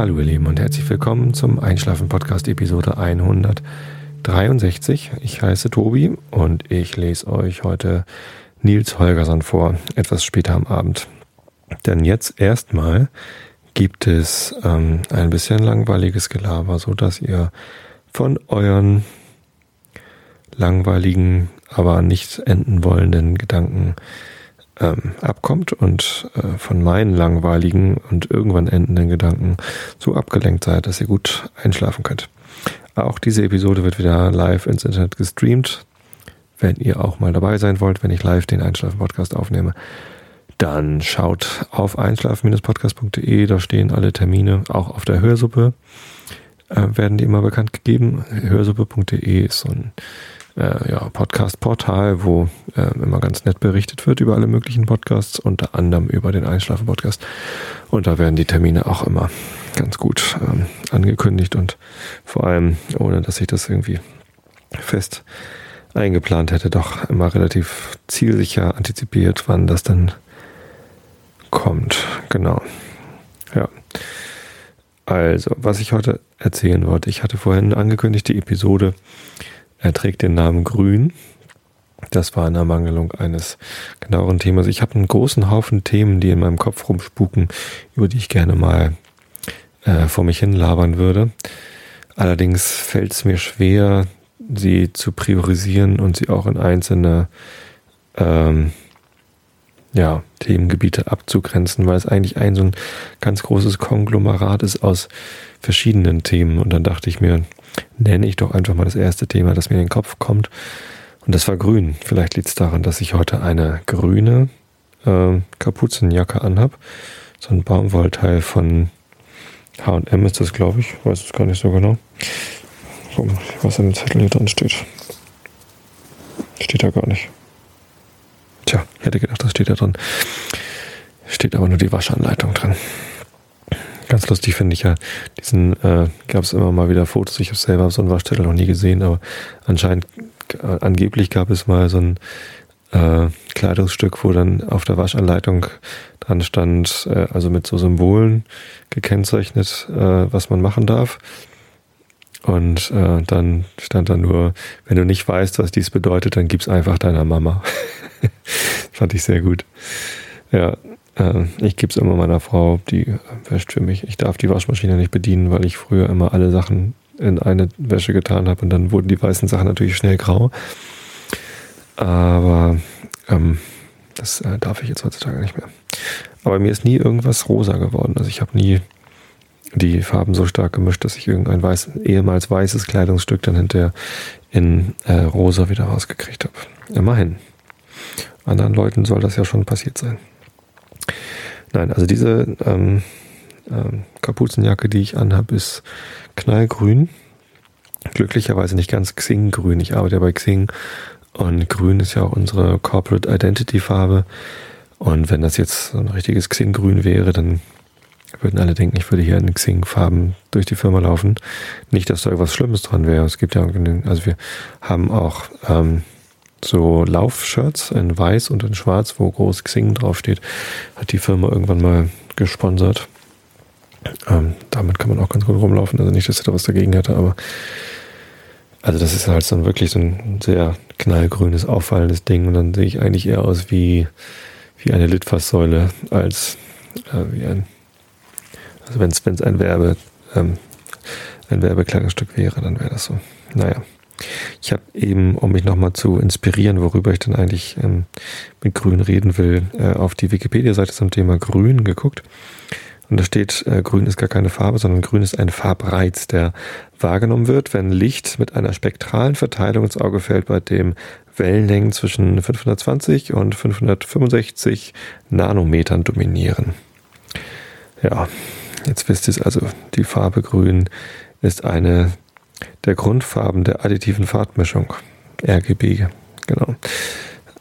Hallo ihr Lieben und herzlich willkommen zum Einschlafen Podcast Episode 163. Ich heiße Tobi und ich lese euch heute Nils Holgersson vor, etwas später am Abend. Denn jetzt erstmal gibt es ähm, ein bisschen langweiliges Gelaber, so dass ihr von euren langweiligen, aber nicht enden wollenden Gedanken ähm, abkommt und äh, von meinen langweiligen und irgendwann endenden Gedanken so abgelenkt seid, dass ihr gut einschlafen könnt. Auch diese Episode wird wieder live ins Internet gestreamt. Wenn ihr auch mal dabei sein wollt, wenn ich live den Einschlafen-Podcast aufnehme, dann schaut auf einschlafen-podcast.de, da stehen alle Termine, auch auf der Hörsuppe äh, werden die immer bekannt gegeben. Hörsuppe.de ist so ein äh, ja, Podcast-Portal, wo äh, immer ganz nett berichtet wird über alle möglichen Podcasts, unter anderem über den Einschlafen-Podcast. Und da werden die Termine auch immer ganz gut ähm, angekündigt und vor allem, ohne dass ich das irgendwie fest eingeplant hätte, doch immer relativ zielsicher antizipiert, wann das dann kommt. Genau. Ja. Also, was ich heute erzählen wollte, ich hatte vorhin angekündigt, die Episode er trägt den Namen Grün. Das war in Ermangelung eines genaueren Themas. Ich habe einen großen Haufen Themen, die in meinem Kopf rumspuken, über die ich gerne mal äh, vor mich hin labern würde. Allerdings fällt es mir schwer, sie zu priorisieren und sie auch in einzelne ähm, ja, Themengebiete abzugrenzen, weil es eigentlich ein so ein ganz großes Konglomerat ist aus verschiedenen Themen. Und dann dachte ich mir, nenne ich doch einfach mal das erste Thema, das mir in den Kopf kommt. Und das war grün. Vielleicht liegt es daran, dass ich heute eine grüne äh, Kapuzenjacke anhab. So ein Baumwollteil von H&M ist das, glaube ich. Weiß es gar nicht so genau. Gucken, was in dem Zettel hier drin steht. Steht da gar nicht. Tja, ich hätte gedacht, das steht da drin. Steht aber nur die Waschanleitung drin. Ganz lustig finde ich ja, diesen, äh, gab es immer mal wieder Fotos. Ich habe selber so einen Waschzettel noch nie gesehen, aber anscheinend, äh, angeblich gab es mal so ein äh, Kleidungsstück, wo dann auf der Waschanleitung dran stand, äh, also mit so Symbolen gekennzeichnet, äh, was man machen darf. Und äh, dann stand da nur, wenn du nicht weißt, was dies bedeutet, dann gib's einfach deiner Mama. Fand ich sehr gut. Ja, äh, ich gebe es immer meiner Frau, die wäscht für mich. Ich darf die Waschmaschine nicht bedienen, weil ich früher immer alle Sachen in eine Wäsche getan habe und dann wurden die weißen Sachen natürlich schnell grau. Aber ähm, das äh, darf ich jetzt heutzutage nicht mehr. Aber mir ist nie irgendwas rosa geworden. Also ich habe nie die Farben so stark gemischt, dass ich irgendein weiß, ehemals weißes Kleidungsstück dann hinterher in äh, rosa wieder rausgekriegt habe. Immerhin. Anderen Leuten soll das ja schon passiert sein. Nein, also diese ähm, ähm, Kapuzenjacke, die ich anhabe, ist knallgrün. Glücklicherweise nicht ganz Xing-grün. Ich arbeite ja bei Xing und grün ist ja auch unsere Corporate Identity Farbe. Und wenn das jetzt so ein richtiges Xing-grün wäre, dann würden alle denken, ich würde hier in Xing-Farben durch die Firma laufen. Nicht, dass da irgendwas Schlimmes dran wäre. Es gibt ja, also wir haben auch ähm, so Laufshirts in weiß und in schwarz, wo groß Xing draufsteht, hat die Firma irgendwann mal gesponsert. Ähm, damit kann man auch ganz gut rumlaufen. Also nicht, dass ich da was dagegen hätte, aber also das ist halt so wirklich so ein sehr knallgrünes, auffallendes Ding und dann sehe ich eigentlich eher aus wie, wie eine Litfaßsäule als äh, wie ein, also wenn es ein Werbe, ähm, ein Werbekleidungsstück wäre, dann wäre das so. Naja. Ich habe eben, um mich nochmal zu inspirieren, worüber ich dann eigentlich ähm, mit Grün reden will, äh, auf die Wikipedia-Seite zum Thema Grün geguckt. Und da steht, äh, Grün ist gar keine Farbe, sondern Grün ist ein Farbreiz, der wahrgenommen wird, wenn Licht mit einer spektralen Verteilung ins Auge fällt, bei dem Wellenlängen zwischen 520 und 565 Nanometern dominieren. Ja, jetzt wisst ihr es also, die Farbe Grün ist eine der Grundfarben der additiven Farbmischung. RGB, genau.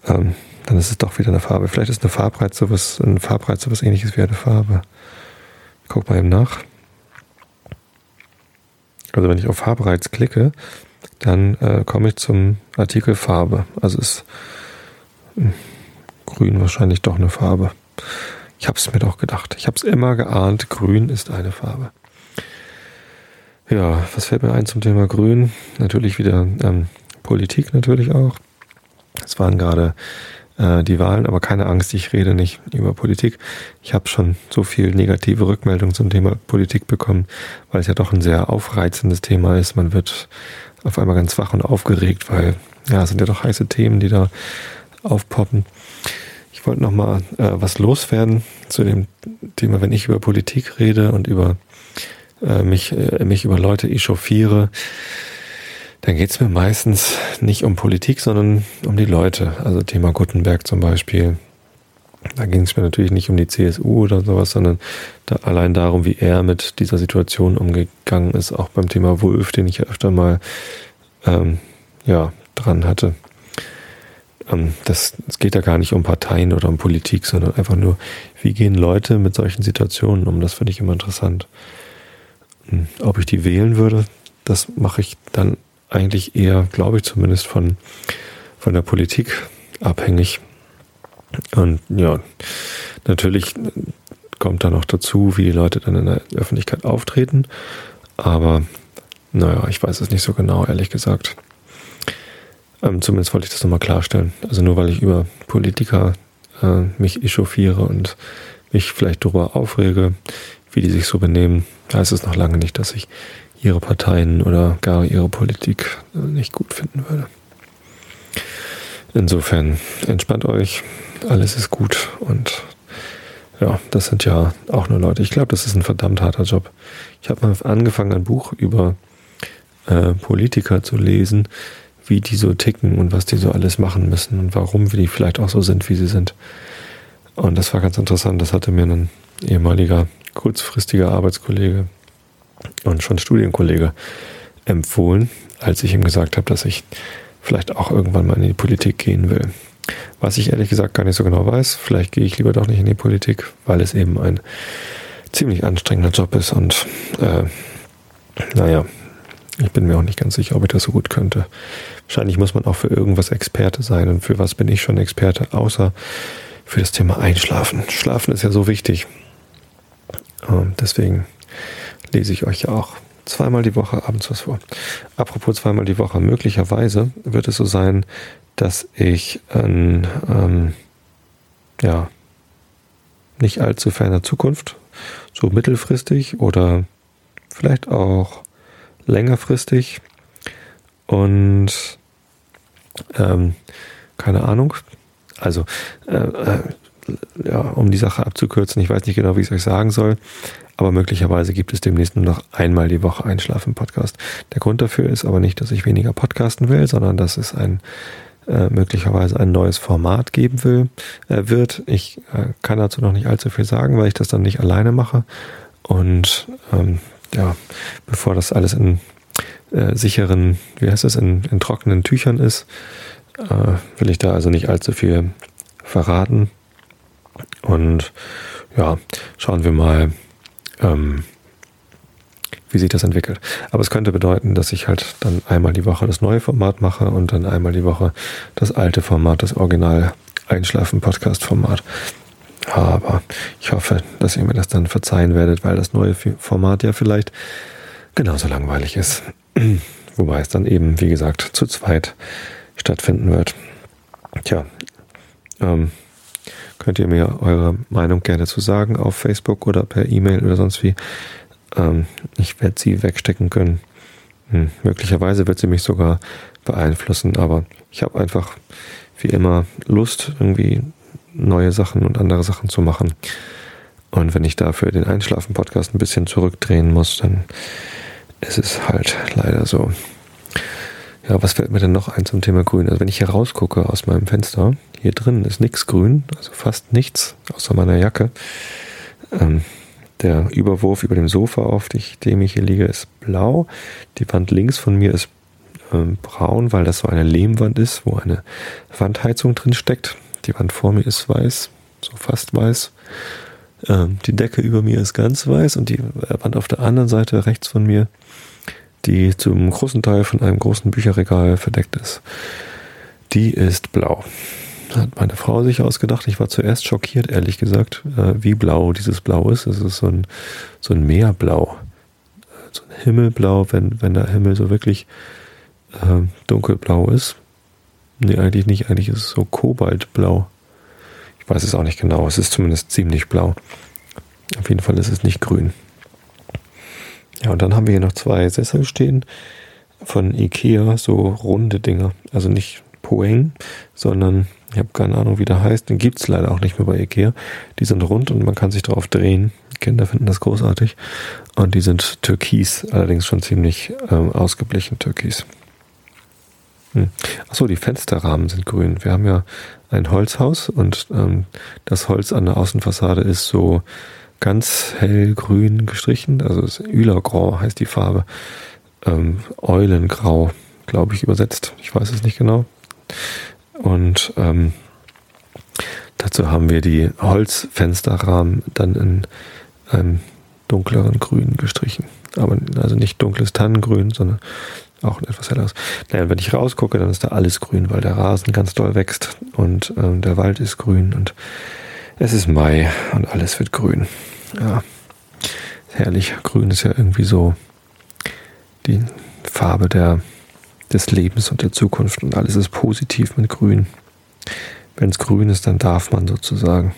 Ähm, dann ist es doch wieder eine Farbe. Vielleicht ist eine Farbreiz sowas, ein Farbreiz sowas ähnliches wie eine Farbe. Ich guck mal eben nach. Also wenn ich auf Farbreiz klicke, dann äh, komme ich zum Artikel Farbe. Also ist hm, grün wahrscheinlich doch eine Farbe. Ich habe es mir doch gedacht. Ich habe es immer geahnt, grün ist eine Farbe. Ja, was fällt mir ein zum Thema Grün? Natürlich wieder ähm, Politik natürlich auch. Es waren gerade äh, die Wahlen, aber keine Angst, ich rede nicht über Politik. Ich habe schon so viel negative Rückmeldungen zum Thema Politik bekommen, weil es ja doch ein sehr aufreizendes Thema ist. Man wird auf einmal ganz wach und aufgeregt, weil ja, es sind ja doch heiße Themen, die da aufpoppen. Ich wollte noch mal äh, was loswerden zu dem Thema, wenn ich über Politik rede und über äh, mich, äh, mich über Leute echauffiere, dann geht es mir meistens nicht um Politik, sondern um die Leute. Also Thema Gutenberg zum Beispiel. Da ging es mir natürlich nicht um die CSU oder sowas, sondern da allein darum, wie er mit dieser Situation umgegangen ist, auch beim Thema Wolf, den ich öfter mal ähm, ja, dran hatte. Ähm, das, es geht ja gar nicht um Parteien oder um Politik, sondern einfach nur, wie gehen Leute mit solchen Situationen um? Das finde ich immer interessant. Ob ich die wählen würde, das mache ich dann eigentlich eher, glaube ich zumindest, von, von der Politik abhängig. Und ja, natürlich kommt dann noch dazu, wie die Leute dann in der Öffentlichkeit auftreten. Aber naja, ich weiß es nicht so genau, ehrlich gesagt. Ähm, zumindest wollte ich das nochmal klarstellen. Also nur weil ich über Politiker äh, mich echauffiere und mich vielleicht darüber aufrege, wie die sich so benehmen, heißt es noch lange nicht, dass ich ihre Parteien oder gar ihre Politik nicht gut finden würde. Insofern entspannt euch, alles ist gut und ja, das sind ja auch nur Leute. Ich glaube, das ist ein verdammt harter Job. Ich habe mal angefangen, ein Buch über äh, Politiker zu lesen, wie die so ticken und was die so alles machen müssen und warum die vielleicht auch so sind, wie sie sind. Und das war ganz interessant. Das hatte mir ein ehemaliger kurzfristiger Arbeitskollege und schon Studienkollege empfohlen, als ich ihm gesagt habe, dass ich vielleicht auch irgendwann mal in die Politik gehen will. Was ich ehrlich gesagt gar nicht so genau weiß. Vielleicht gehe ich lieber doch nicht in die Politik, weil es eben ein ziemlich anstrengender Job ist und äh, naja, ich bin mir auch nicht ganz sicher, ob ich das so gut könnte. Wahrscheinlich muss man auch für irgendwas Experte sein. Und für was bin ich schon Experte? Außer für das Thema Einschlafen. Schlafen ist ja so wichtig. Und deswegen lese ich euch ja auch zweimal die Woche abends was vor. Apropos zweimal die Woche, möglicherweise wird es so sein, dass ich in, ähm, ja, nicht allzu ferner Zukunft, so mittelfristig oder vielleicht auch längerfristig und ähm, keine Ahnung. Also äh, äh, ja, um die Sache abzukürzen, ich weiß nicht genau, wie ich es euch sagen soll, aber möglicherweise gibt es demnächst nur noch einmal die Woche Einschlafen-Podcast. Der Grund dafür ist aber nicht, dass ich weniger podcasten will, sondern dass es ein äh, möglicherweise ein neues Format geben will, äh, wird. Ich äh, kann dazu noch nicht allzu viel sagen, weil ich das dann nicht alleine mache. Und ähm, ja, bevor das alles in äh, sicheren, wie heißt das, in, in trockenen Tüchern ist, äh, will ich da also nicht allzu viel verraten. Und ja, schauen wir mal, ähm, wie sich das entwickelt. Aber es könnte bedeuten, dass ich halt dann einmal die Woche das neue Format mache und dann einmal die Woche das alte Format, das Original Einschlafen-Podcast-Format. Aber ich hoffe, dass ihr mir das dann verzeihen werdet, weil das neue Format ja vielleicht genauso langweilig ist. Wobei es dann eben, wie gesagt, zu zweit stattfinden wird. Tja, ähm, könnt ihr mir eure Meinung gerne zu sagen auf Facebook oder per E-Mail oder sonst wie. Ähm, ich werde sie wegstecken können. Hm, möglicherweise wird sie mich sogar beeinflussen, aber ich habe einfach wie immer Lust, irgendwie neue Sachen und andere Sachen zu machen. Und wenn ich dafür den Einschlafen-Podcast ein bisschen zurückdrehen muss, dann ist es halt leider so. Ja, was fällt mir denn noch ein zum Thema Grün? Also wenn ich hier rausgucke aus meinem Fenster, hier drin ist nichts grün, also fast nichts, außer meiner Jacke. Ähm, der Überwurf über dem Sofa, auf dem ich hier liege, ist blau. Die Wand links von mir ist ähm, braun, weil das so eine Lehmwand ist, wo eine Wandheizung drin steckt. Die Wand vor mir ist weiß, so fast weiß. Ähm, die Decke über mir ist ganz weiß und die Wand auf der anderen Seite rechts von mir, die zum großen Teil von einem großen Bücherregal verdeckt ist, die ist blau. Hat meine Frau sich ausgedacht. Ich war zuerst schockiert, ehrlich gesagt, äh, wie blau dieses Blau ist. Es ist so ein, so ein Meerblau. so ein Himmelblau, wenn, wenn der Himmel so wirklich äh, dunkelblau ist. Nee, eigentlich nicht. Eigentlich ist es so kobaltblau. Ich weiß es auch nicht genau. Es ist zumindest ziemlich blau. Auf jeden Fall ist es nicht grün. Ja, und dann haben wir hier noch zwei Sessel stehen von Ikea, so runde Dinger. Also nicht Poeng, sondern ich habe keine Ahnung, wie der heißt. Den gibt es leider auch nicht mehr bei Ikea. Die sind rund und man kann sich drauf drehen. Kinder finden das großartig. Und die sind türkis, allerdings schon ziemlich ähm, ausgeblichen türkis. Hm. Achso, die Fensterrahmen sind grün. Wir haben ja ein Holzhaus und ähm, das Holz an der Außenfassade ist so ganz hellgrün gestrichen. Also Ülergrau heißt die Farbe. Ähm, Eulengrau, glaube ich, übersetzt. Ich weiß es nicht genau. Und ähm, dazu haben wir die Holzfensterrahmen dann in einem dunkleren Grün gestrichen. Aber also nicht dunkles Tannengrün, sondern auch ein etwas helleres. Naja, wenn ich rausgucke, dann ist da alles grün, weil der Rasen ganz doll wächst und ähm, der Wald ist grün und es ist Mai und alles wird grün. Ja, herrlich. Grün ist ja irgendwie so die Farbe der, des Lebens und der Zukunft und alles ist positiv mit Grün. Wenn es grün ist, dann darf man sozusagen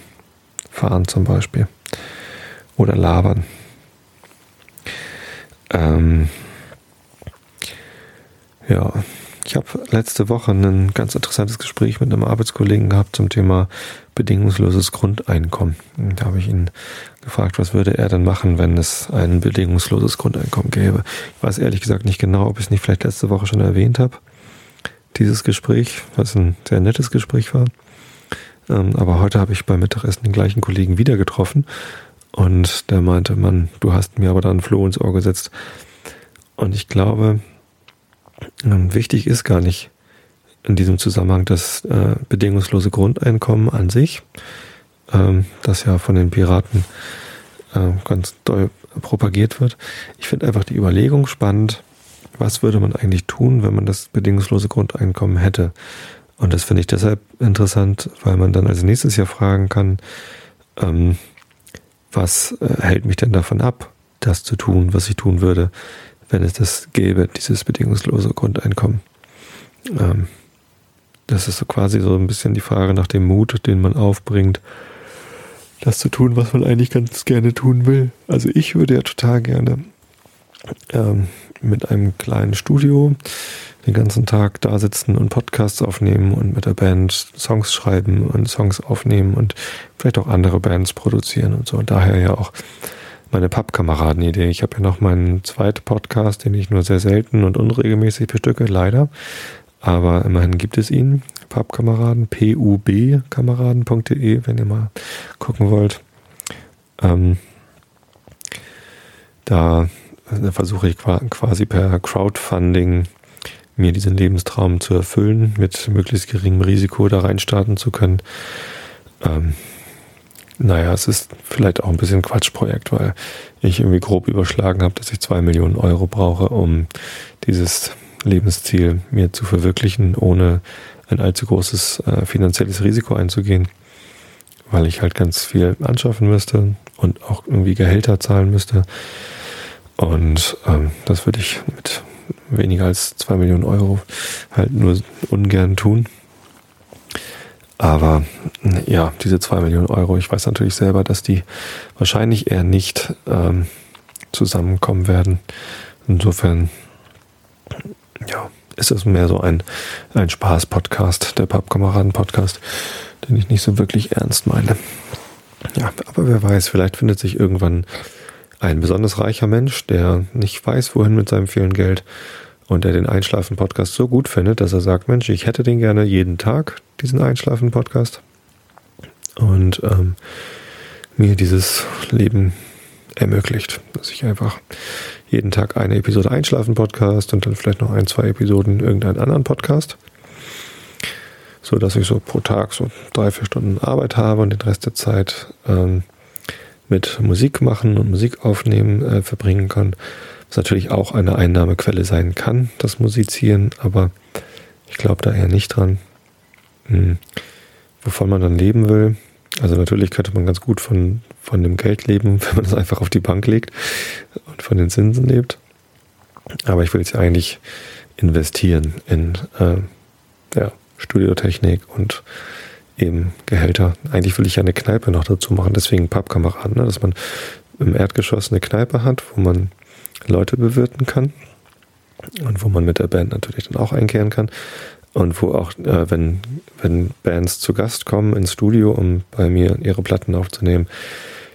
fahren zum Beispiel oder labern. Ähm, ja, ich habe letzte Woche ein ganz interessantes Gespräch mit einem Arbeitskollegen gehabt zum Thema bedingungsloses Grundeinkommen. Da habe ich ihn gefragt, was würde er denn machen, wenn es ein bedingungsloses Grundeinkommen gäbe. Ich weiß ehrlich gesagt nicht genau, ob ich es nicht vielleicht letzte Woche schon erwähnt habe, dieses Gespräch, was ein sehr nettes Gespräch war. Ähm, aber heute habe ich beim Mittagessen den gleichen Kollegen wieder getroffen und der meinte, Mann, du hast mir aber da ein Floh ins Ohr gesetzt. Und ich glaube, ähm, wichtig ist gar nicht in diesem Zusammenhang das äh, bedingungslose Grundeinkommen an sich, ähm, das ja von den Piraten äh, ganz doll propagiert wird. Ich finde einfach die Überlegung spannend, was würde man eigentlich tun, wenn man das bedingungslose Grundeinkommen hätte. Und das finde ich deshalb interessant, weil man dann als nächstes Jahr fragen kann, ähm, was äh, hält mich denn davon ab, das zu tun, was ich tun würde, wenn es das gäbe, dieses bedingungslose Grundeinkommen. Ähm, das ist so quasi so ein bisschen die Frage nach dem Mut, den man aufbringt, das zu tun, was man eigentlich ganz gerne tun will. Also ich würde ja total gerne ähm, mit einem kleinen Studio den ganzen Tag da sitzen und Podcasts aufnehmen und mit der Band Songs schreiben und Songs aufnehmen und vielleicht auch andere Bands produzieren und so. Und daher ja auch meine Pappkameraden-Idee. Ich habe ja noch meinen zweiten Podcast, den ich nur sehr selten und unregelmäßig bestücke, leider. Aber immerhin gibt es ihn. Pappkameraden, pub-kameraden.de, wenn ihr mal gucken wollt. Ähm, da versuche ich quasi per Crowdfunding mir diesen Lebenstraum zu erfüllen, mit möglichst geringem Risiko da reinstarten zu können. Ähm, naja, es ist vielleicht auch ein bisschen Quatschprojekt, weil ich irgendwie grob überschlagen habe, dass ich zwei Millionen Euro brauche, um dieses Lebensziel mir zu verwirklichen, ohne ein allzu großes äh, finanzielles Risiko einzugehen, weil ich halt ganz viel anschaffen müsste und auch irgendwie Gehälter zahlen müsste. Und ähm, das würde ich mit weniger als zwei Millionen Euro halt nur ungern tun. Aber ja, diese zwei Millionen Euro, ich weiß natürlich selber, dass die wahrscheinlich eher nicht ähm, zusammenkommen werden. Insofern, ja, ist es mehr so ein, ein Spaß-Podcast, der Pappkameraden-Podcast, den ich nicht so wirklich ernst meine. Ja, aber wer weiß, vielleicht findet sich irgendwann ein besonders reicher Mensch, der nicht weiß, wohin mit seinem vielen Geld und der den Einschlafen-Podcast so gut findet, dass er sagt, Mensch, ich hätte den gerne jeden Tag, diesen Einschlafen-Podcast. Und ähm, mir dieses Leben ermöglicht, dass ich einfach jeden Tag eine Episode Einschlafen-Podcast und dann vielleicht noch ein, zwei Episoden irgendeinen anderen Podcast. So dass ich so pro Tag so drei, vier Stunden Arbeit habe und den Rest der Zeit ähm, mit Musik machen und Musik aufnehmen äh, verbringen kann was natürlich auch eine Einnahmequelle sein kann, das Musizieren, aber ich glaube da eher nicht dran. Hm. Wovon man dann leben will. Also natürlich könnte man ganz gut von, von dem Geld leben, wenn man es einfach auf die Bank legt und von den Zinsen lebt. Aber ich will jetzt eigentlich investieren in äh, ja, Studiotechnik und eben Gehälter. Eigentlich will ich ja eine Kneipe noch dazu machen, deswegen Pappkameraden, ne? dass man im Erdgeschoss eine Kneipe hat, wo man Leute bewirten kann und wo man mit der Band natürlich dann auch einkehren kann und wo auch, äh, wenn, wenn Bands zu Gast kommen ins Studio, um bei mir ihre Platten aufzunehmen,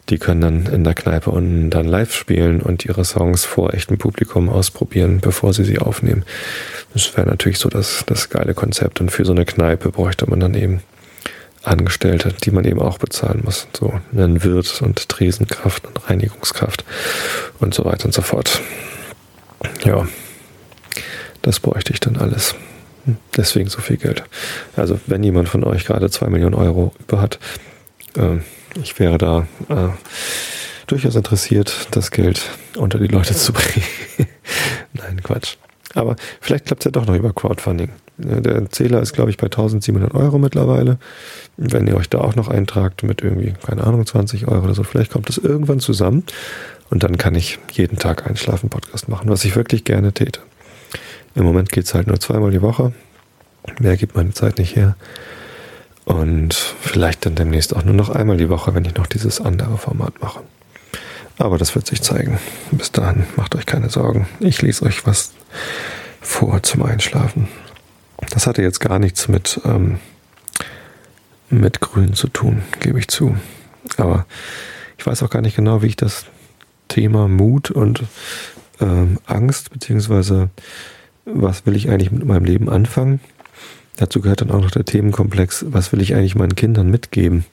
die können dann in der Kneipe unten dann live spielen und ihre Songs vor echtem Publikum ausprobieren, bevor sie sie aufnehmen. Das wäre natürlich so das, das geile Konzept. Und für so eine Kneipe bräuchte man dann eben Angestellte, die man eben auch bezahlen muss. So einen Wirt und Tresenkraft und Reinigungskraft und so weiter und so fort. Ja, das bräuchte ich dann alles. Deswegen so viel Geld. Also wenn jemand von euch gerade zwei Millionen Euro über hat, äh, ich wäre da äh, durchaus interessiert, das Geld unter die Leute zu bringen. Nein, Quatsch. Aber vielleicht klappt es ja doch noch über Crowdfunding. Der Zähler ist, glaube ich, bei 1700 Euro mittlerweile. Wenn ihr euch da auch noch eintragt mit irgendwie, keine Ahnung, 20 Euro oder so, vielleicht kommt das irgendwann zusammen und dann kann ich jeden Tag einen Schlafen-Podcast machen, was ich wirklich gerne täte. Im Moment geht es halt nur zweimal die Woche. Mehr gibt meine Zeit nicht her. Und vielleicht dann demnächst auch nur noch einmal die Woche, wenn ich noch dieses andere Format mache. Aber das wird sich zeigen. Bis dahin macht euch keine Sorgen. Ich lese euch was vor zum Einschlafen. Das hatte jetzt gar nichts mit, ähm, mit Grün zu tun, gebe ich zu. Aber ich weiß auch gar nicht genau, wie ich das Thema Mut und ähm, Angst, beziehungsweise was will ich eigentlich mit meinem Leben anfangen, Dazu gehört dann auch noch der Themenkomplex, was will ich eigentlich meinen Kindern mitgeben?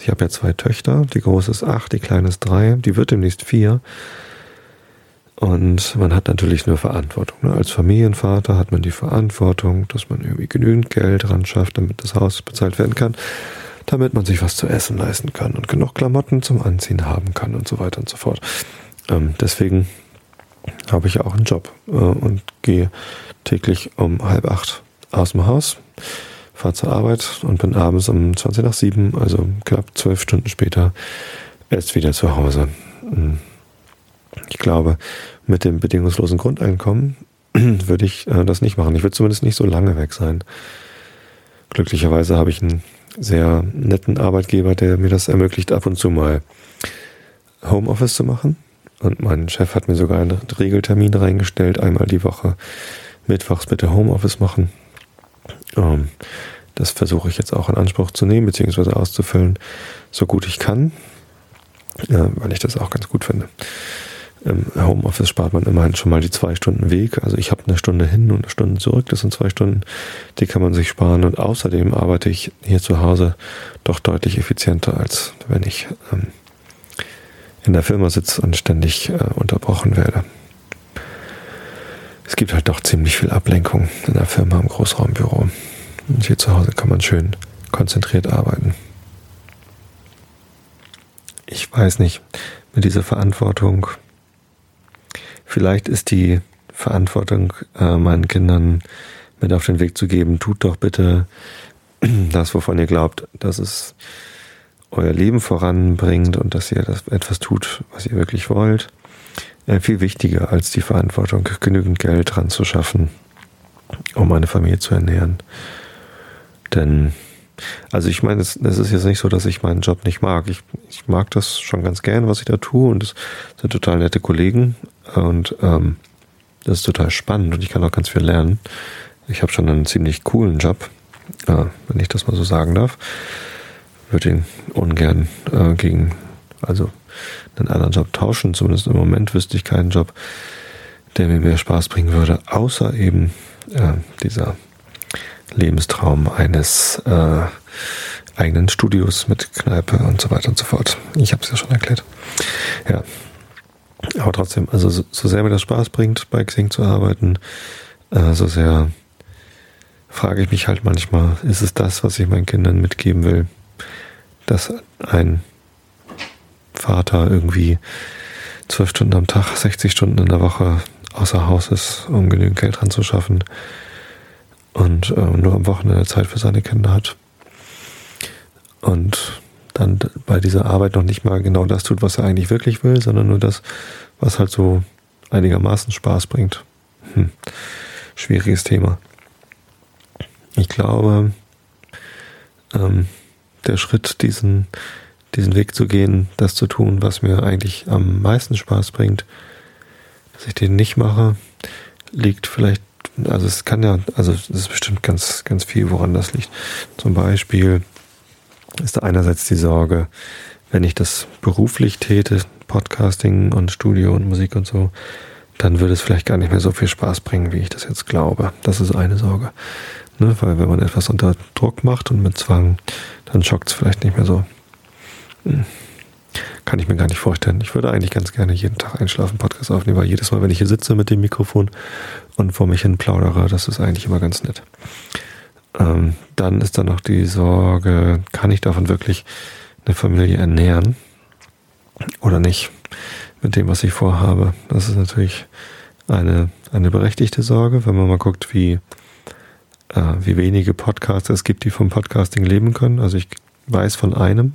Ich habe ja zwei Töchter, die große ist acht, die kleine ist drei, die wird demnächst vier. Und man hat natürlich nur Verantwortung. Ne? Als Familienvater hat man die Verantwortung, dass man irgendwie genügend Geld ran schafft, damit das Haus bezahlt werden kann, damit man sich was zu essen leisten kann und genug Klamotten zum Anziehen haben kann und so weiter und so fort. Ähm, deswegen habe ich ja auch einen Job äh, und gehe täglich um halb acht aus dem Haus, fahre zur Arbeit und bin abends um 20 nach 7, also knapp zwölf Stunden später, erst wieder zu Hause. Hm. Ich glaube, mit dem bedingungslosen Grundeinkommen würde ich äh, das nicht machen. Ich würde zumindest nicht so lange weg sein. Glücklicherweise habe ich einen sehr netten Arbeitgeber, der mir das ermöglicht, ab und zu mal Homeoffice zu machen. Und mein Chef hat mir sogar einen Regeltermin reingestellt, einmal die Woche mittwochs bitte Homeoffice machen. Ähm, das versuche ich jetzt auch in Anspruch zu nehmen, beziehungsweise auszufüllen, so gut ich kann, äh, weil ich das auch ganz gut finde. Im Homeoffice spart man immerhin schon mal die zwei Stunden Weg. Also ich habe eine Stunde hin und eine Stunde zurück. Das sind zwei Stunden, die kann man sich sparen. Und außerdem arbeite ich hier zu Hause doch deutlich effizienter, als wenn ich ähm, in der Firma sitze und ständig äh, unterbrochen werde es gibt halt doch ziemlich viel Ablenkung in der Firma im Großraumbüro. Und hier zu Hause kann man schön konzentriert arbeiten. Ich weiß nicht, mit dieser Verantwortung, vielleicht ist die Verantwortung äh, meinen Kindern mit auf den Weg zu geben, tut doch bitte das, wovon ihr glaubt, dass es euer Leben voranbringt und dass ihr das etwas tut, was ihr wirklich wollt äh, viel wichtiger als die Verantwortung, genügend Geld dran zu schaffen, um eine Familie zu ernähren. Denn, also ich meine, es, es ist jetzt nicht so, dass ich meinen Job nicht mag. Ich, ich mag das schon ganz gern, was ich da tue und es sind total nette Kollegen und ähm, das ist total spannend und ich kann auch ganz viel lernen. Ich habe schon einen ziemlich coolen Job, äh, wenn ich das mal so sagen darf. Würde ihn ungern äh, gegen, also einen anderen Job tauschen. Zumindest im Moment wüsste ich keinen Job, der mir mehr Spaß bringen würde, außer eben äh, dieser Lebenstraum eines äh, eigenen Studios mit Kneipe und so weiter und so fort. Ich habe es ja schon erklärt. Ja. Aber trotzdem, also so, sehr mir das Spaß bringt, bei Xing zu arbeiten, äh, so sehr frage ich mich halt manchmal, ist es das, was ich meinen Kindern mitgeben will, dass ein Vater irgendwie zwölf Stunden am Tag, 60 Stunden in der Woche außer Haus ist, um genügend Geld ranzuschaffen und äh, nur am Wochenende Zeit für seine Kinder hat. Und dann bei dieser Arbeit noch nicht mal genau das tut, was er eigentlich wirklich will, sondern nur das, was halt so einigermaßen Spaß bringt. hm, schwieriges Thema. Ich glaube, ähm, der Schritt, diesen, diesen Weg zu gehen, das zu tun, was mir eigentlich am meisten Spaß bringt, dass ich den nicht mache, liegt vielleicht, also es kann ja, also es ist bestimmt ganz, ganz viel, woran das liegt. Zum Beispiel ist da einerseits die Sorge, wenn ich das beruflich täte, Podcasting und Studio und Musik und so, dann würde es vielleicht gar nicht mehr so viel Spaß bringen, wie ich das jetzt glaube. Das ist eine Sorge. Ne? Weil wenn man etwas unter Druck macht und mit Zwang, dann schockt es vielleicht nicht mehr so. Hm. Kann ich mir gar nicht vorstellen. Ich würde eigentlich ganz gerne jeden Tag einschlafen, Podcast aufnehmen, weil jedes Mal, wenn ich hier sitze mit dem Mikrofon und vor mich hin plaudere, das ist eigentlich immer ganz nett. Ähm, dann ist da noch die Sorge, kann ich davon wirklich eine Familie ernähren oder nicht mit dem, was ich vorhabe? Das ist natürlich eine, eine berechtigte Sorge, wenn man mal guckt, wie, äh, wie wenige Podcasts es gibt, die vom Podcasting leben können. Also ich weiß von einem,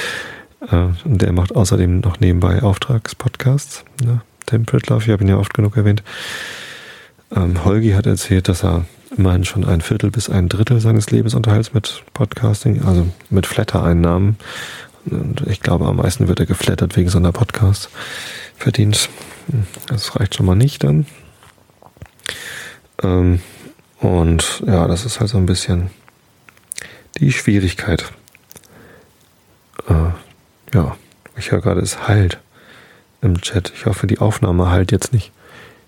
äh, und der macht außerdem noch nebenbei Auftragspodcasts. Ne? Tim Pritloff, ich habe ihn ja oft genug erwähnt. Ähm, Holgi hat erzählt, dass er immerhin schon ein Viertel bis ein Drittel seines Lebensunterhalts mit Podcasting, also mit Flatter-Einnahmen. Und ich glaube, am meisten wird er geflattert wegen seiner Podcasts verdient. Das reicht schon mal nicht dann. Ähm, und ja, das ist halt so ein bisschen die Schwierigkeit. Äh, ja, ich höre gerade, es halt im Chat. Ich hoffe, die Aufnahme halt jetzt nicht.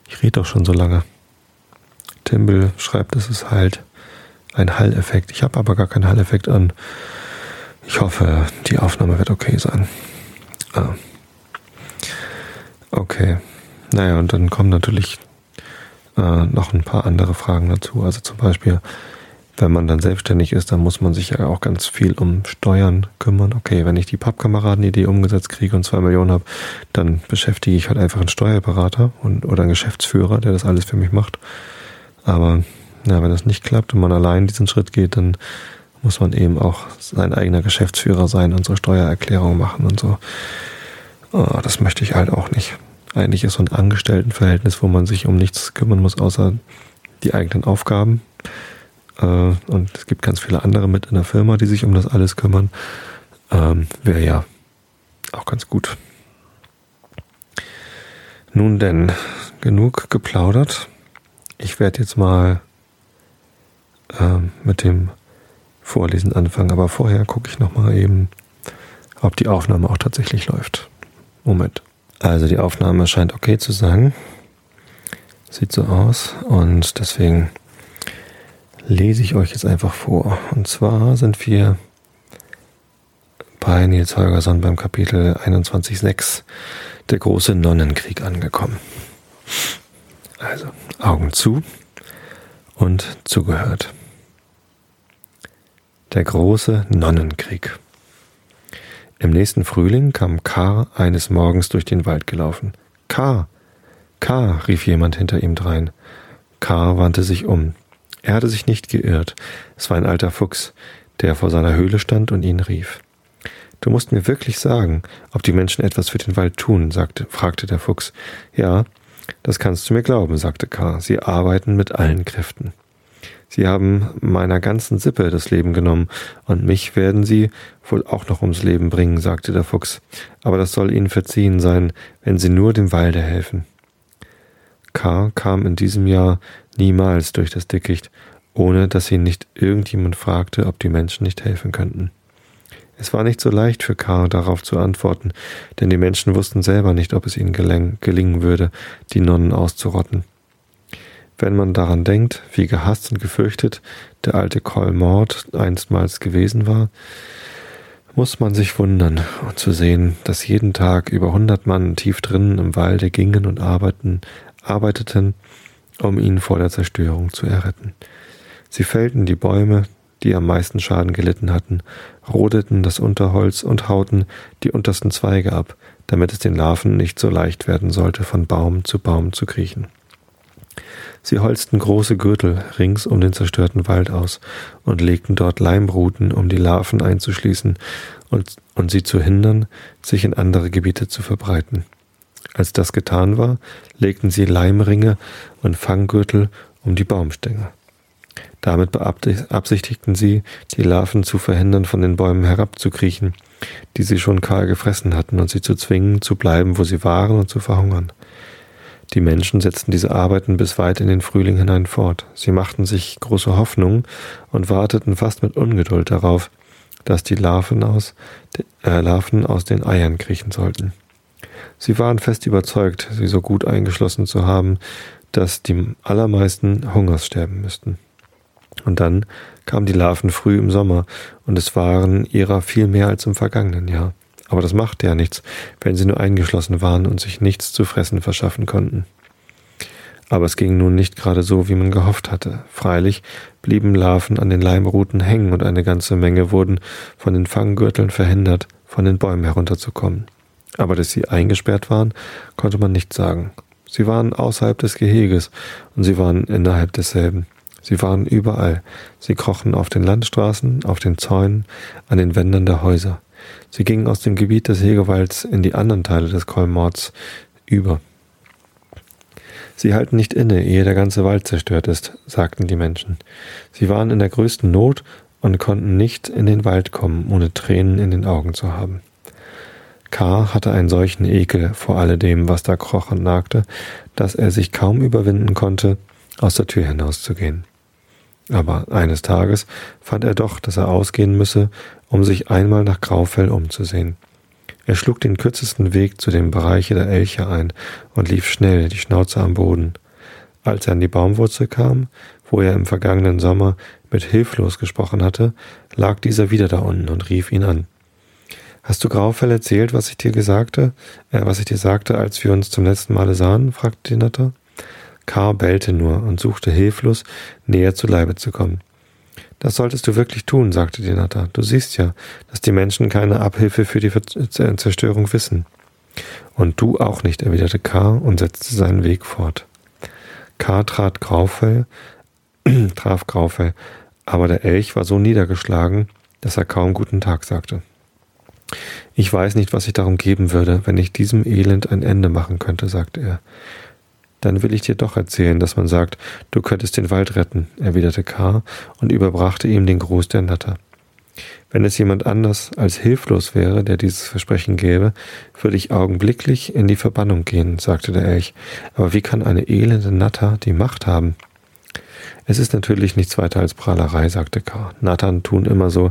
Ich rede doch schon so lange. Timble schreibt, es ist halt ein Halleffekt. Ich habe aber gar keinen Halleffekt an. Ich hoffe, die Aufnahme wird okay sein. Ah. Okay. Naja, und dann kommen natürlich äh, noch ein paar andere Fragen dazu. Also zum Beispiel, wenn man dann selbstständig ist, dann muss man sich ja auch ganz viel um Steuern kümmern. Okay, wenn ich die Pappkameraden-Idee umgesetzt kriege und zwei Millionen habe, dann beschäftige ich halt einfach einen Steuerberater und, oder einen Geschäftsführer, der das alles für mich macht. Aber ja, wenn das nicht klappt und man allein diesen Schritt geht, dann muss man eben auch sein eigener Geschäftsführer sein und so Steuererklärung machen und so. Oh, das möchte ich halt auch nicht. Eigentlich ist so ein Angestelltenverhältnis, wo man sich um nichts kümmern muss, außer die eigenen Aufgaben. Äh, und es gibt ganz viele andere mit in der Firma, die sich um das alles kümmern. Ähm, Wäre ja auch ganz gut. Nun denn, genug geplaudert. Ich werde jetzt mal äh, mit dem Vorlesen anfangen, aber vorher gucke ich nochmal eben, ob die Aufnahme auch tatsächlich läuft. Moment. Also die Aufnahme scheint okay zu sein. Sieht so aus und deswegen lese ich euch jetzt einfach vor. Und zwar sind wir bei Nils Holgersson beim Kapitel 21.6 der große Nonnenkrieg angekommen. Also Augen zu und zugehört. Der große Nonnenkrieg. Im nächsten Frühling kam K. eines Morgens durch den Wald gelaufen. K. K. rief jemand hinter ihm drein. K. wandte sich um. Er hatte sich nicht geirrt. Es war ein alter Fuchs, der vor seiner Höhle stand und ihn rief. Du musst mir wirklich sagen, ob die Menschen etwas für den Wald tun, sagte, fragte der Fuchs. Ja, das kannst du mir glauben, sagte K. Sie arbeiten mit allen Kräften. Sie haben meiner ganzen Sippe das Leben genommen, und mich werden sie wohl auch noch ums Leben bringen, sagte der Fuchs. Aber das soll ihnen verziehen sein, wenn sie nur dem Walde helfen. K. kam in diesem Jahr niemals durch das Dickicht, ohne dass ihn nicht irgendjemand fragte, ob die Menschen nicht helfen könnten. Es war nicht so leicht für K. darauf zu antworten, denn die Menschen wussten selber nicht, ob es ihnen gelingen würde, die Nonnen auszurotten. Wenn man daran denkt, wie gehasst und gefürchtet der alte Kolmord einstmals gewesen war, muss man sich wundern zu sehen, dass jeden Tag über hundert Mann tief drinnen im Walde gingen und arbeiten, arbeiteten, um ihn vor der Zerstörung zu erretten. Sie fällten die Bäume, die am meisten Schaden gelitten hatten, rodeten das Unterholz und hauten die untersten Zweige ab, damit es den Larven nicht so leicht werden sollte, von Baum zu Baum zu kriechen. Sie holzten große Gürtel rings um den zerstörten Wald aus und legten dort Leimruten, um die Larven einzuschließen und, und sie zu hindern, sich in andere Gebiete zu verbreiten. Als das getan war, legten sie Leimringe und Fanggürtel um die Baumstämme. Damit beabsichtigten sie, die Larven zu verhindern, von den Bäumen herabzukriechen, die sie schon kahl gefressen hatten, und sie zu zwingen, zu bleiben, wo sie waren und zu verhungern. Die Menschen setzten diese Arbeiten bis weit in den Frühling hinein fort. Sie machten sich große Hoffnungen und warteten fast mit Ungeduld darauf, dass die Larven aus, äh, Larven aus den Eiern kriechen sollten. Sie waren fest überzeugt, sie so gut eingeschlossen zu haben, dass die allermeisten Hungers sterben müssten. Und dann kamen die Larven früh im Sommer, und es waren ihrer viel mehr als im vergangenen Jahr. Aber das machte ja nichts, wenn sie nur eingeschlossen waren und sich nichts zu fressen verschaffen konnten. Aber es ging nun nicht gerade so, wie man gehofft hatte. Freilich blieben Larven an den Leimruten hängen und eine ganze Menge wurden von den Fanggürteln verhindert, von den Bäumen herunterzukommen. Aber dass sie eingesperrt waren, konnte man nicht sagen. Sie waren außerhalb des Geheges und sie waren innerhalb desselben. Sie waren überall. Sie krochen auf den Landstraßen, auf den Zäunen, an den Wänden der Häuser. Sie gingen aus dem Gebiet des Hegewalds in die anderen Teile des Kolmords über. Sie halten nicht inne, ehe der ganze Wald zerstört ist, sagten die Menschen. Sie waren in der größten Not und konnten nicht in den Wald kommen, ohne Tränen in den Augen zu haben. K. hatte einen solchen Ekel vor alledem, was da kroch und nagte, dass er sich kaum überwinden konnte, aus der Tür hinauszugehen. Aber eines Tages fand er doch, dass er ausgehen müsse, um sich einmal nach Graufell umzusehen. Er schlug den kürzesten Weg zu dem Bereiche der Elche ein und lief schnell, die Schnauze am Boden. Als er an die Baumwurzel kam, wo er im vergangenen Sommer mit Hilflos gesprochen hatte, lag dieser wieder da unten und rief ihn an. Hast du Graufell erzählt, was ich dir gesagte, äh, was ich dir sagte, als wir uns zum letzten Male sahen? fragte die Natter. K. bellte nur und suchte hilflos, näher zu Leibe zu kommen. Das solltest du wirklich tun, sagte die Natter. Du siehst ja, dass die Menschen keine Abhilfe für die Zerstörung wissen. Und du auch nicht, erwiderte K. und setzte seinen Weg fort. K. trat Graufell, traf Graufell, aber der Elch war so niedergeschlagen, dass er kaum guten Tag sagte. Ich weiß nicht, was ich darum geben würde, wenn ich diesem Elend ein Ende machen könnte, sagte er. Dann will ich dir doch erzählen, dass man sagt, du könntest den Wald retten, erwiderte K. und überbrachte ihm den Gruß der Natter. Wenn es jemand anders als hilflos wäre, der dieses Versprechen gäbe, würde ich augenblicklich in die Verbannung gehen, sagte der Elch. Aber wie kann eine elende Natter die Macht haben? Es ist natürlich nichts weiter als Prahlerei, sagte K. Nattern tun immer so,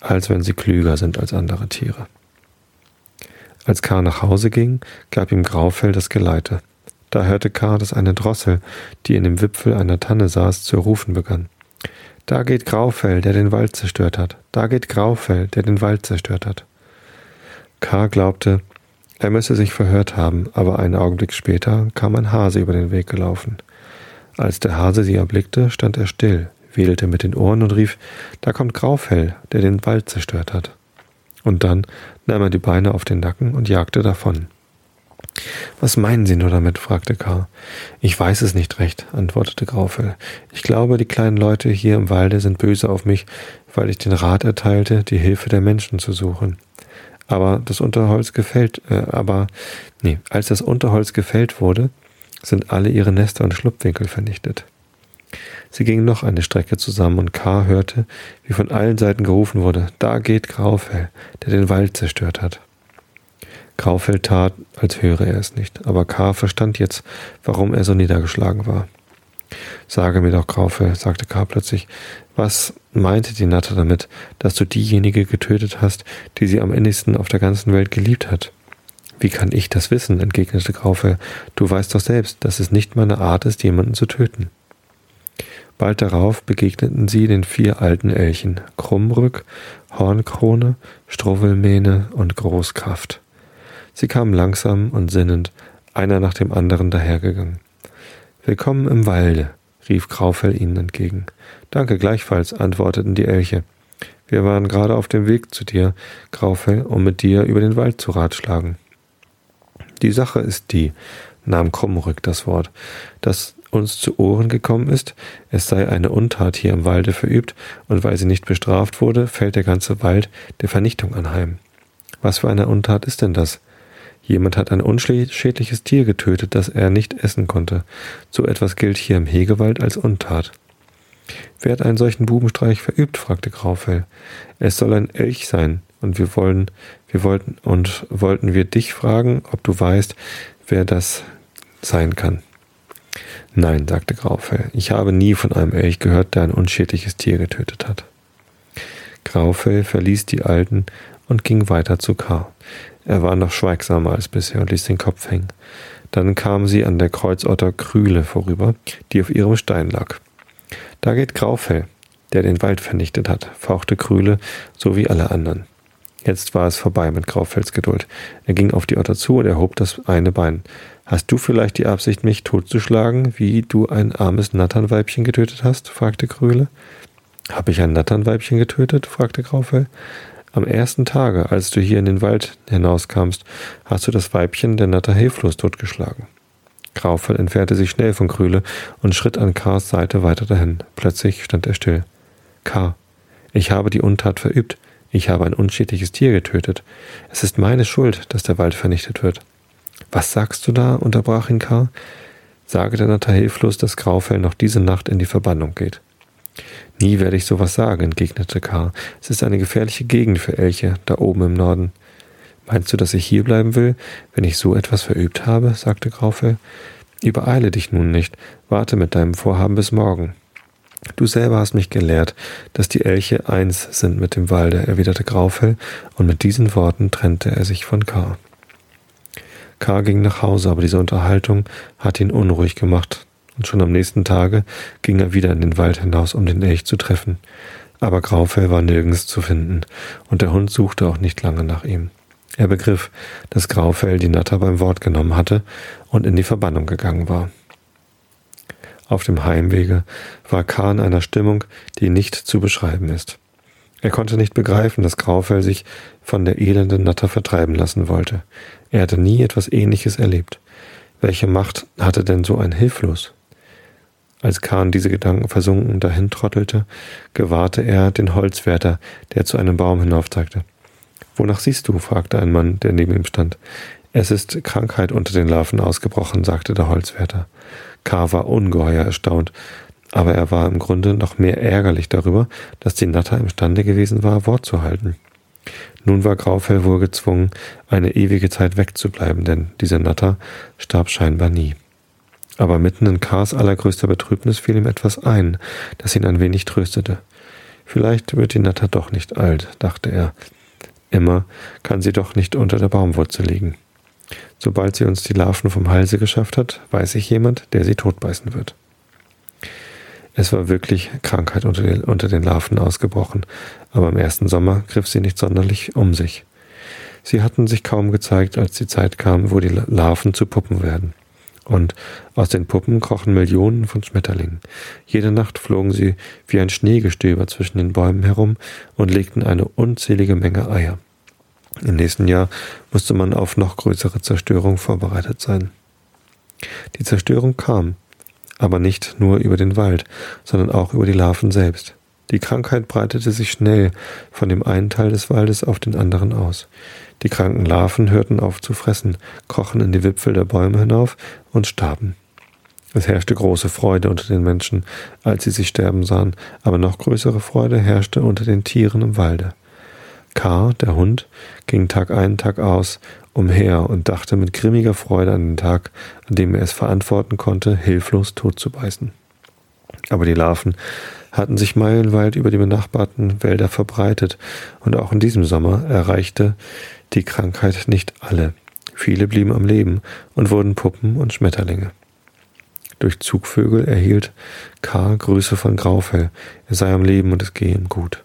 als wenn sie klüger sind als andere Tiere. Als K. nach Hause ging, gab ihm Graufell das Geleite. Da hörte K., dass eine Drossel, die in dem Wipfel einer Tanne saß, zu rufen begann. Da geht Graufell, der den Wald zerstört hat. Da geht Graufell, der den Wald zerstört hat. K. glaubte, er müsse sich verhört haben, aber einen Augenblick später kam ein Hase über den Weg gelaufen. Als der Hase sie erblickte, stand er still, wedelte mit den Ohren und rief, da kommt Graufell, der den Wald zerstört hat. Und dann nahm er die Beine auf den Nacken und jagte davon. Was meinen Sie nur damit? fragte Karl. Ich weiß es nicht recht, antwortete Graufell. Ich glaube, die kleinen Leute hier im Walde sind böse auf mich, weil ich den Rat erteilte, die Hilfe der Menschen zu suchen. Aber das Unterholz gefällt, äh, aber, nee, als das Unterholz gefällt wurde, sind alle ihre Nester und Schlupfwinkel vernichtet. Sie gingen noch eine Strecke zusammen und K. hörte, wie von allen Seiten gerufen wurde, da geht Graufell, der den Wald zerstört hat. Graufeld tat, als höre er es nicht, aber K. verstand jetzt, warum er so niedergeschlagen war. Sage mir doch, Graufeld, sagte K. plötzlich, was meinte die Natter damit, dass du diejenige getötet hast, die sie am innigsten auf der ganzen Welt geliebt hat? Wie kann ich das wissen? entgegnete Graufeld. Du weißt doch selbst, dass es nicht meine Art ist, jemanden zu töten. Bald darauf begegneten sie den vier alten Elchen, Krummrück, Hornkrone, Struwwelmähne und Großkraft. Sie kamen langsam und sinnend, einer nach dem anderen dahergegangen. Willkommen im Walde, rief Graufell ihnen entgegen. Danke gleichfalls, antworteten die Elche. Wir waren gerade auf dem Weg zu dir, Graufell, um mit dir über den Wald zu ratschlagen. Die Sache ist die, nahm Krummrück das Wort, dass uns zu Ohren gekommen ist, es sei eine Untat hier im Walde verübt, und weil sie nicht bestraft wurde, fällt der ganze Wald der Vernichtung anheim. Was für eine Untat ist denn das? Jemand hat ein unschädliches Tier getötet, das er nicht essen konnte. So etwas gilt hier im Hegewald als Untat. Wer hat einen solchen Bubenstreich verübt? fragte Graufell. Es soll ein Elch sein, und wir wollen, wir wollten, und wollten wir dich fragen, ob du weißt, wer das sein kann. Nein, sagte Graufell, ich habe nie von einem Elch gehört, der ein unschädliches Tier getötet hat. Graufell verließ die Alten und ging weiter zu K. Er war noch schweigsamer als bisher und ließ den Kopf hängen. Dann kam sie an der Kreuzotter Krühle vorüber, die auf ihrem Stein lag. Da geht Graufell, der den Wald vernichtet hat, fauchte Krühle, so wie alle anderen. Jetzt war es vorbei mit Graufells Geduld. Er ging auf die Otter zu und erhob das eine Bein. Hast du vielleicht die Absicht, mich totzuschlagen, wie du ein armes Natternweibchen getötet hast? fragte Krühle. Hab ich ein Natternweibchen getötet? fragte Graufell. Am ersten Tage, als du hier in den Wald hinauskamst, hast du das Weibchen der Natter hilflos totgeschlagen. Graufell entfernte sich schnell von Krühle und schritt an Kars Seite weiter dahin. Plötzlich stand er still. K. Ich habe die Untat verübt. Ich habe ein unschädliches Tier getötet. Es ist meine Schuld, dass der Wald vernichtet wird. Was sagst du da? unterbrach ihn K. Sage der Natter hilflos, dass Graufell noch diese Nacht in die Verbannung geht. Nie werde ich sowas sagen, entgegnete K. Es ist eine gefährliche Gegend für Elche, da oben im Norden. Meinst du, dass ich hier bleiben will, wenn ich so etwas verübt habe? sagte Graufell. Übereile dich nun nicht, warte mit deinem Vorhaben bis morgen. Du selber hast mich gelehrt, dass die Elche eins sind mit dem Walde, erwiderte Graufell, und mit diesen Worten trennte er sich von K. K. ging nach Hause, aber diese Unterhaltung hatte ihn unruhig gemacht, und schon am nächsten Tage ging er wieder in den Wald hinaus, um den Elch zu treffen. Aber Graufell war nirgends zu finden, und der Hund suchte auch nicht lange nach ihm. Er begriff, dass Graufell die Natter beim Wort genommen hatte und in die Verbannung gegangen war. Auf dem Heimwege war K. in einer Stimmung, die nicht zu beschreiben ist. Er konnte nicht begreifen, dass Graufell sich von der elenden Natter vertreiben lassen wollte. Er hatte nie etwas Ähnliches erlebt. Welche Macht hatte denn so ein Hilflos? Als Kahn diese Gedanken versunken dahin trottelte, gewahrte er den Holzwärter, der zu einem Baum hinaufzeigte. Wonach siehst du? fragte ein Mann, der neben ihm stand. Es ist Krankheit unter den Larven ausgebrochen, sagte der Holzwärter. K. war ungeheuer erstaunt, aber er war im Grunde noch mehr ärgerlich darüber, dass die Natter imstande gewesen war, Wort zu halten. Nun war Graufell wohl gezwungen, eine ewige Zeit wegzubleiben, denn diese Natter starb scheinbar nie. Aber mitten in Kars allergrößter Betrübnis fiel ihm etwas ein, das ihn ein wenig tröstete. Vielleicht wird die Natter doch nicht alt, dachte er. Immer kann sie doch nicht unter der Baumwurzel liegen. Sobald sie uns die Larven vom Halse geschafft hat, weiß ich jemand, der sie totbeißen wird. Es war wirklich Krankheit unter den, unter den Larven ausgebrochen, aber im ersten Sommer griff sie nicht sonderlich um sich. Sie hatten sich kaum gezeigt, als die Zeit kam, wo die Larven zu Puppen werden. Und aus den Puppen krochen Millionen von Schmetterlingen. Jede Nacht flogen sie wie ein Schneegestöber zwischen den Bäumen herum und legten eine unzählige Menge Eier. Im nächsten Jahr musste man auf noch größere Zerstörung vorbereitet sein. Die Zerstörung kam, aber nicht nur über den Wald, sondern auch über die Larven selbst. Die Krankheit breitete sich schnell von dem einen Teil des Waldes auf den anderen aus. Die kranken Larven hörten auf zu fressen, krochen in die Wipfel der Bäume hinauf und starben. Es herrschte große Freude unter den Menschen, als sie sich sterben sahen, aber noch größere Freude herrschte unter den Tieren im Walde. K., der Hund, ging Tag ein, Tag aus umher und dachte mit grimmiger Freude an den Tag, an dem er es verantworten konnte, hilflos tot zu beißen. Aber die Larven hatten sich meilenweit über die benachbarten Wälder verbreitet, und auch in diesem Sommer erreichte die Krankheit nicht alle. Viele blieben am Leben und wurden Puppen und Schmetterlinge. Durch Zugvögel erhielt K. Grüße von Graufell, er sei am Leben und es gehe ihm gut.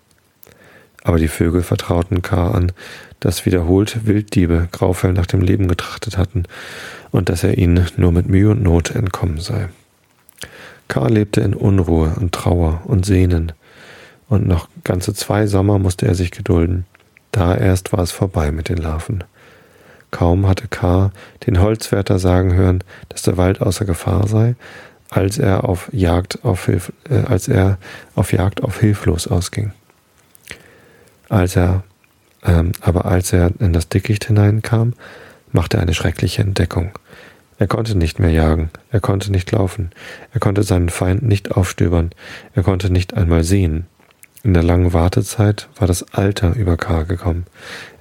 Aber die Vögel vertrauten K. an, dass wiederholt Wilddiebe Graufell nach dem Leben getrachtet hatten und dass er ihnen nur mit Mühe und Not entkommen sei. K. lebte in Unruhe und Trauer und Sehnen, und noch ganze zwei Sommer musste er sich gedulden. Da erst war es vorbei mit den Larven. Kaum hatte K. den Holzwärter sagen hören, dass der Wald außer Gefahr sei, als er auf Jagd auf, Hilf äh, als er auf Jagd auf hilflos ausging. Als er, ähm, aber als er in das Dickicht hineinkam, machte eine schreckliche Entdeckung. Er konnte nicht mehr jagen, er konnte nicht laufen, er konnte seinen Feind nicht aufstöbern, er konnte nicht einmal sehen. In der langen Wartezeit war das Alter über Karl gekommen.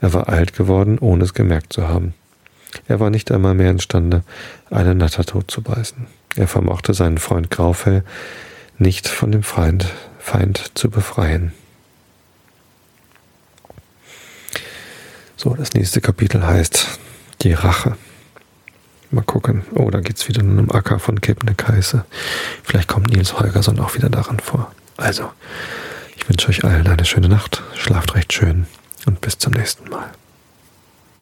Er war alt geworden, ohne es gemerkt zu haben. Er war nicht einmal mehr imstande, eine Natter tot zu beißen. Er vermochte seinen Freund Graufell nicht von dem Feind, Feind zu befreien. So, das nächste Kapitel heißt Die Rache. Mal gucken. Oh, da geht es wieder in einem Acker von Kebnekaise. Vielleicht kommt Nils Holgersson auch wieder daran vor. Also, ich wünsche euch allen eine schöne Nacht. Schlaft recht schön und bis zum nächsten Mal.